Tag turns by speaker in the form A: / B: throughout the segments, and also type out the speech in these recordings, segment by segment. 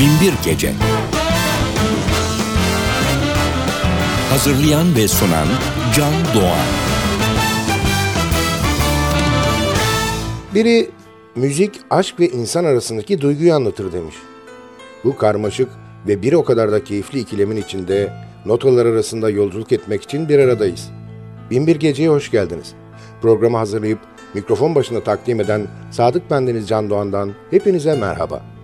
A: Binbir Gece Hazırlayan ve sunan Can Doğan
B: Biri müzik, aşk ve insan arasındaki duyguyu anlatır demiş. Bu karmaşık ve bir o kadar da keyifli ikilemin içinde notalar arasında yolculuk etmek için bir aradayız. Binbir Gece'ye hoş geldiniz. Programı hazırlayıp mikrofon başında takdim eden Sadık Bendeniz Can Doğan'dan hepinize merhaba.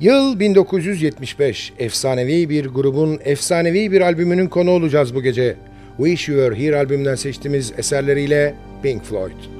B: Yıl 1975. Efsanevi bir grubun efsanevi bir albümünün konu olacağız bu gece. Wish You Were Here albümünden seçtiğimiz eserleriyle Pink Floyd.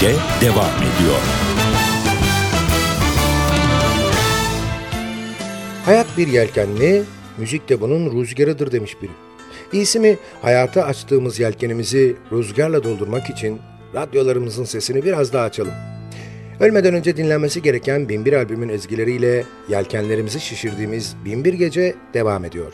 A: Gece devam ediyor.
B: Hayat bir yelkenli, müzik de bunun rüzgarıdır demiş biri. İyisi mi hayata açtığımız yelkenimizi rüzgarla doldurmak için radyolarımızın sesini biraz daha açalım. Ölmeden önce dinlenmesi gereken Binbir albümün ezgileriyle yelkenlerimizi şişirdiğimiz Binbir Gece devam ediyor.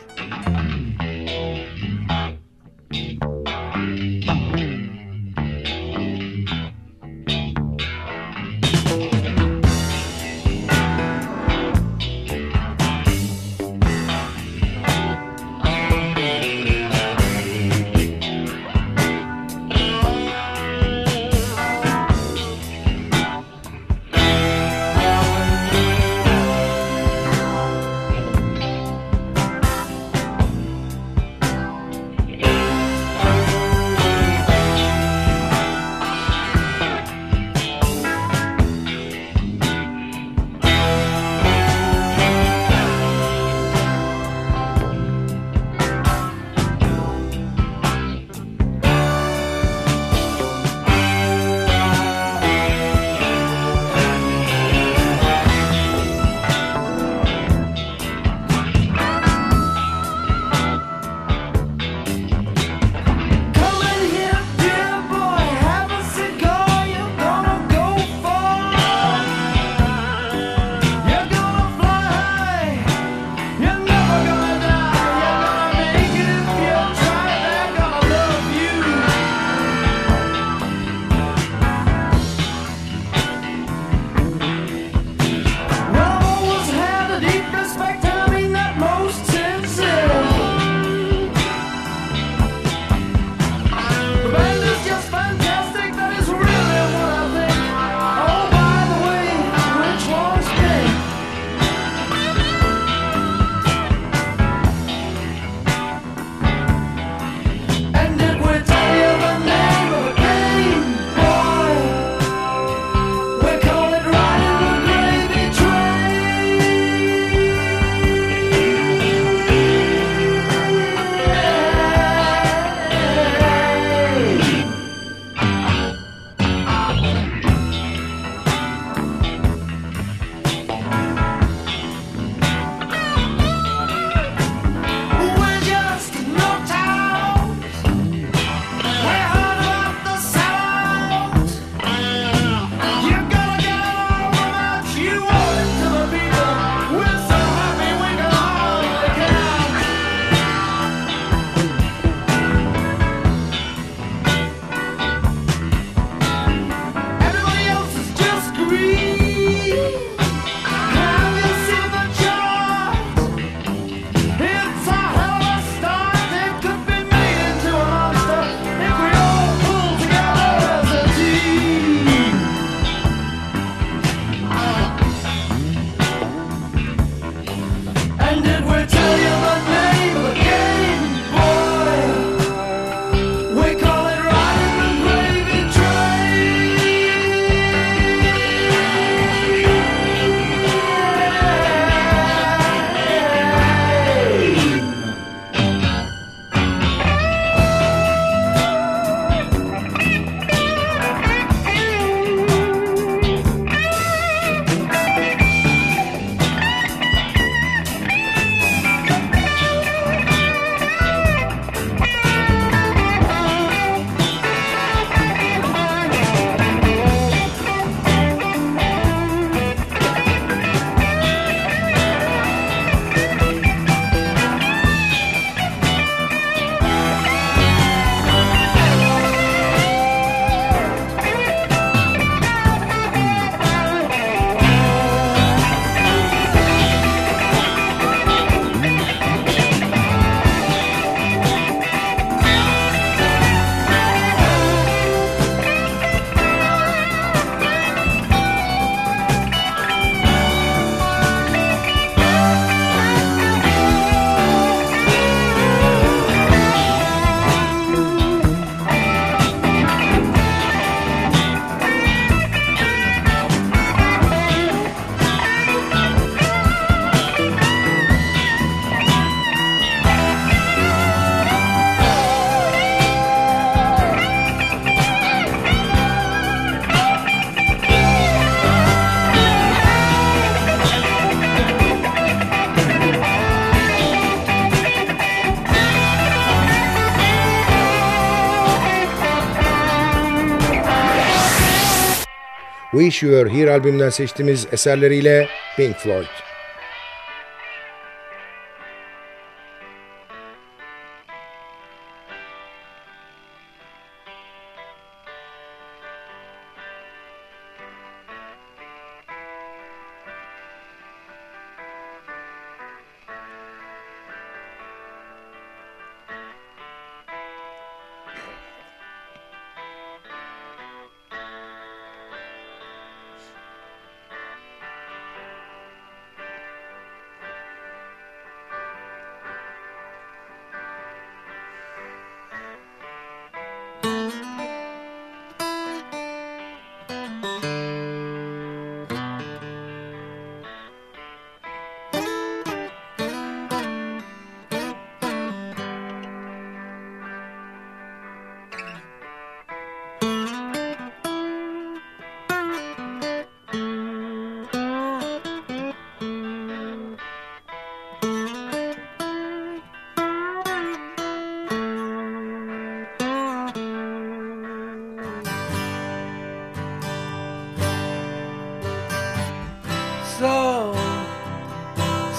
B: Wish You Were Here albümünden seçtiğimiz eserleriyle Pink Floyd.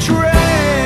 C: Train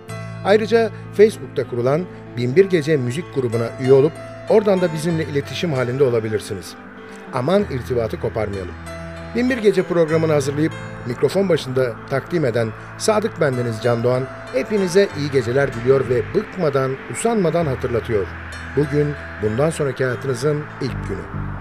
B: Ayrıca Facebook'ta kurulan Binbir Gece Müzik grubuna üye olup oradan da bizimle iletişim halinde olabilirsiniz. Aman irtibatı koparmayalım. Binbir Gece programını hazırlayıp mikrofon başında takdim eden Sadık Bendeniz Can Doğan hepinize iyi geceler diliyor ve bıkmadan, usanmadan hatırlatıyor. Bugün bundan sonraki hayatınızın ilk günü.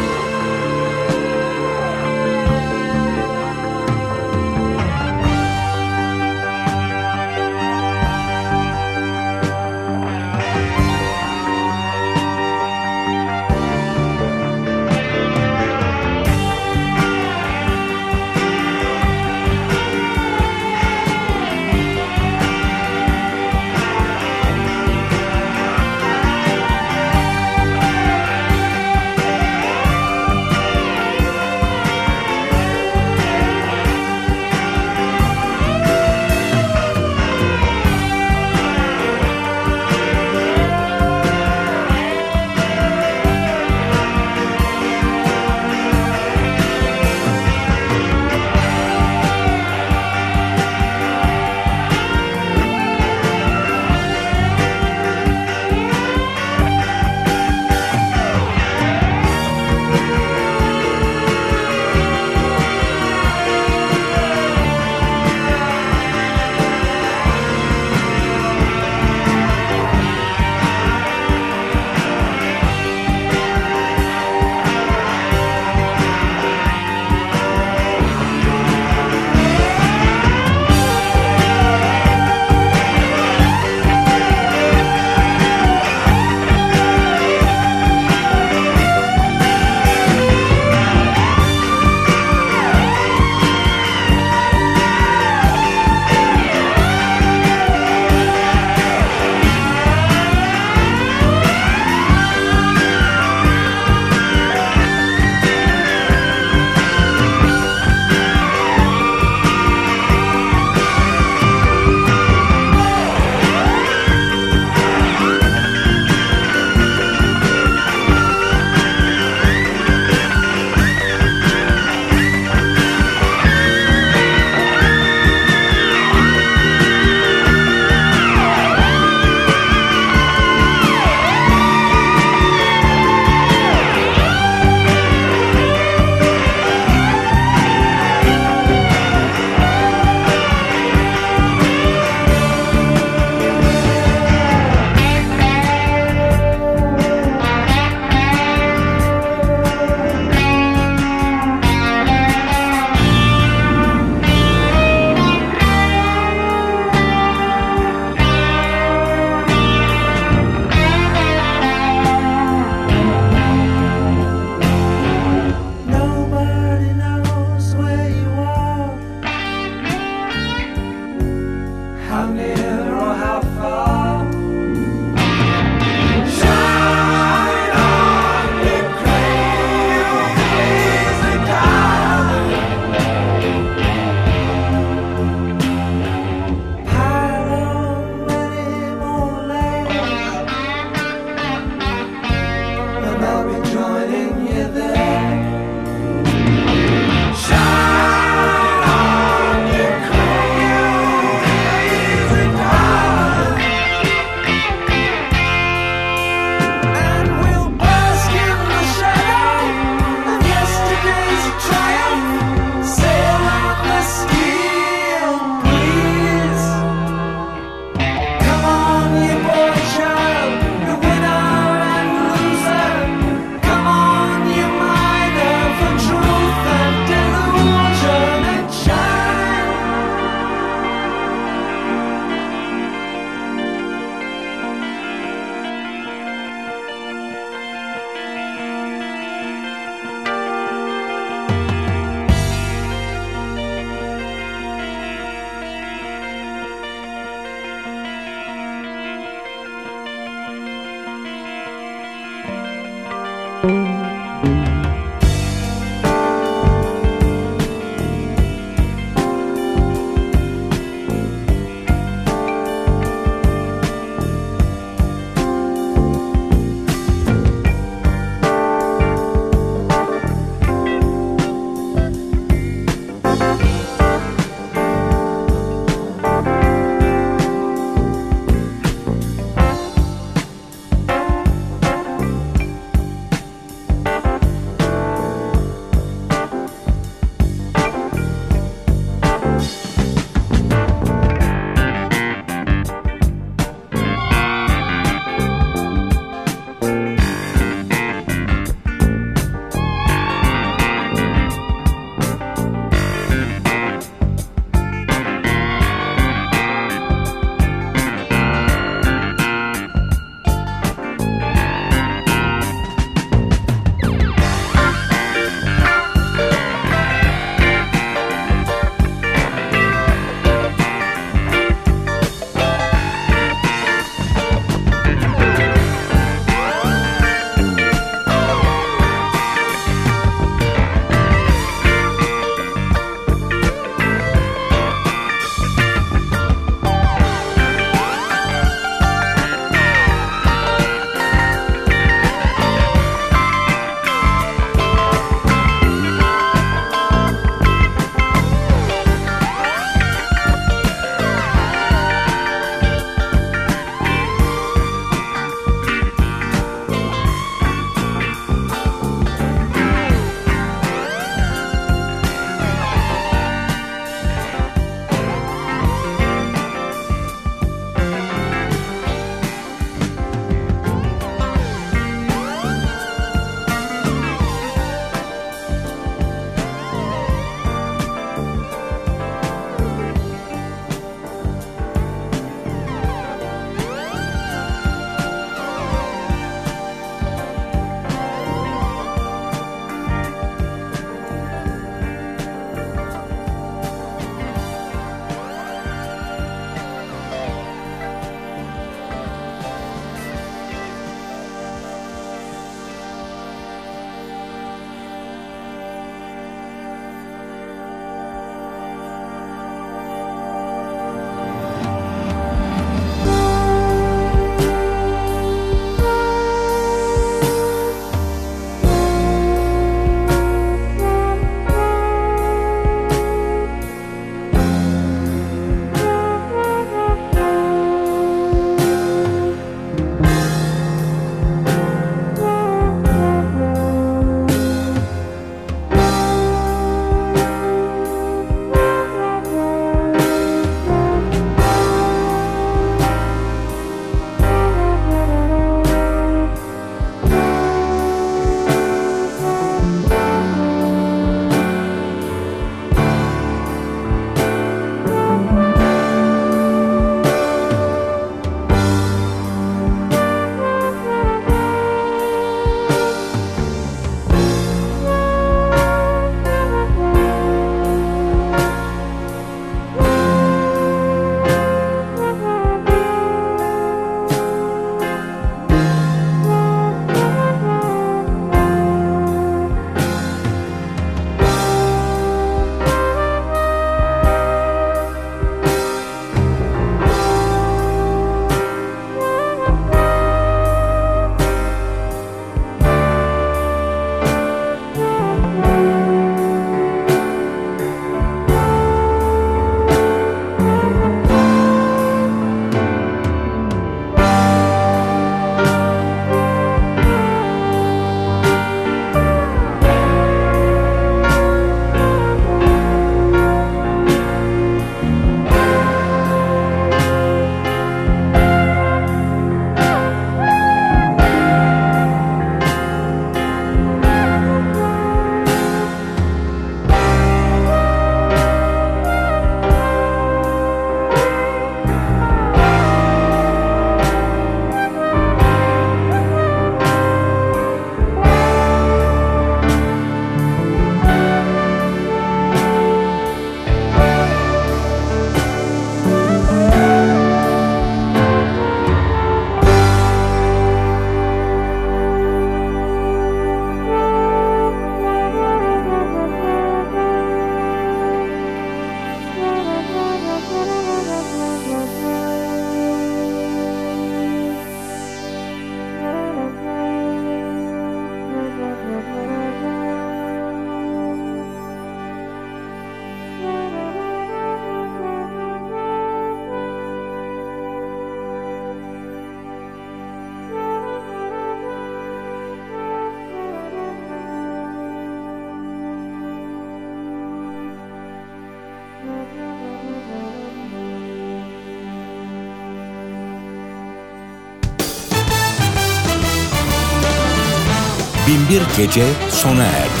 A: Gece sona erdi.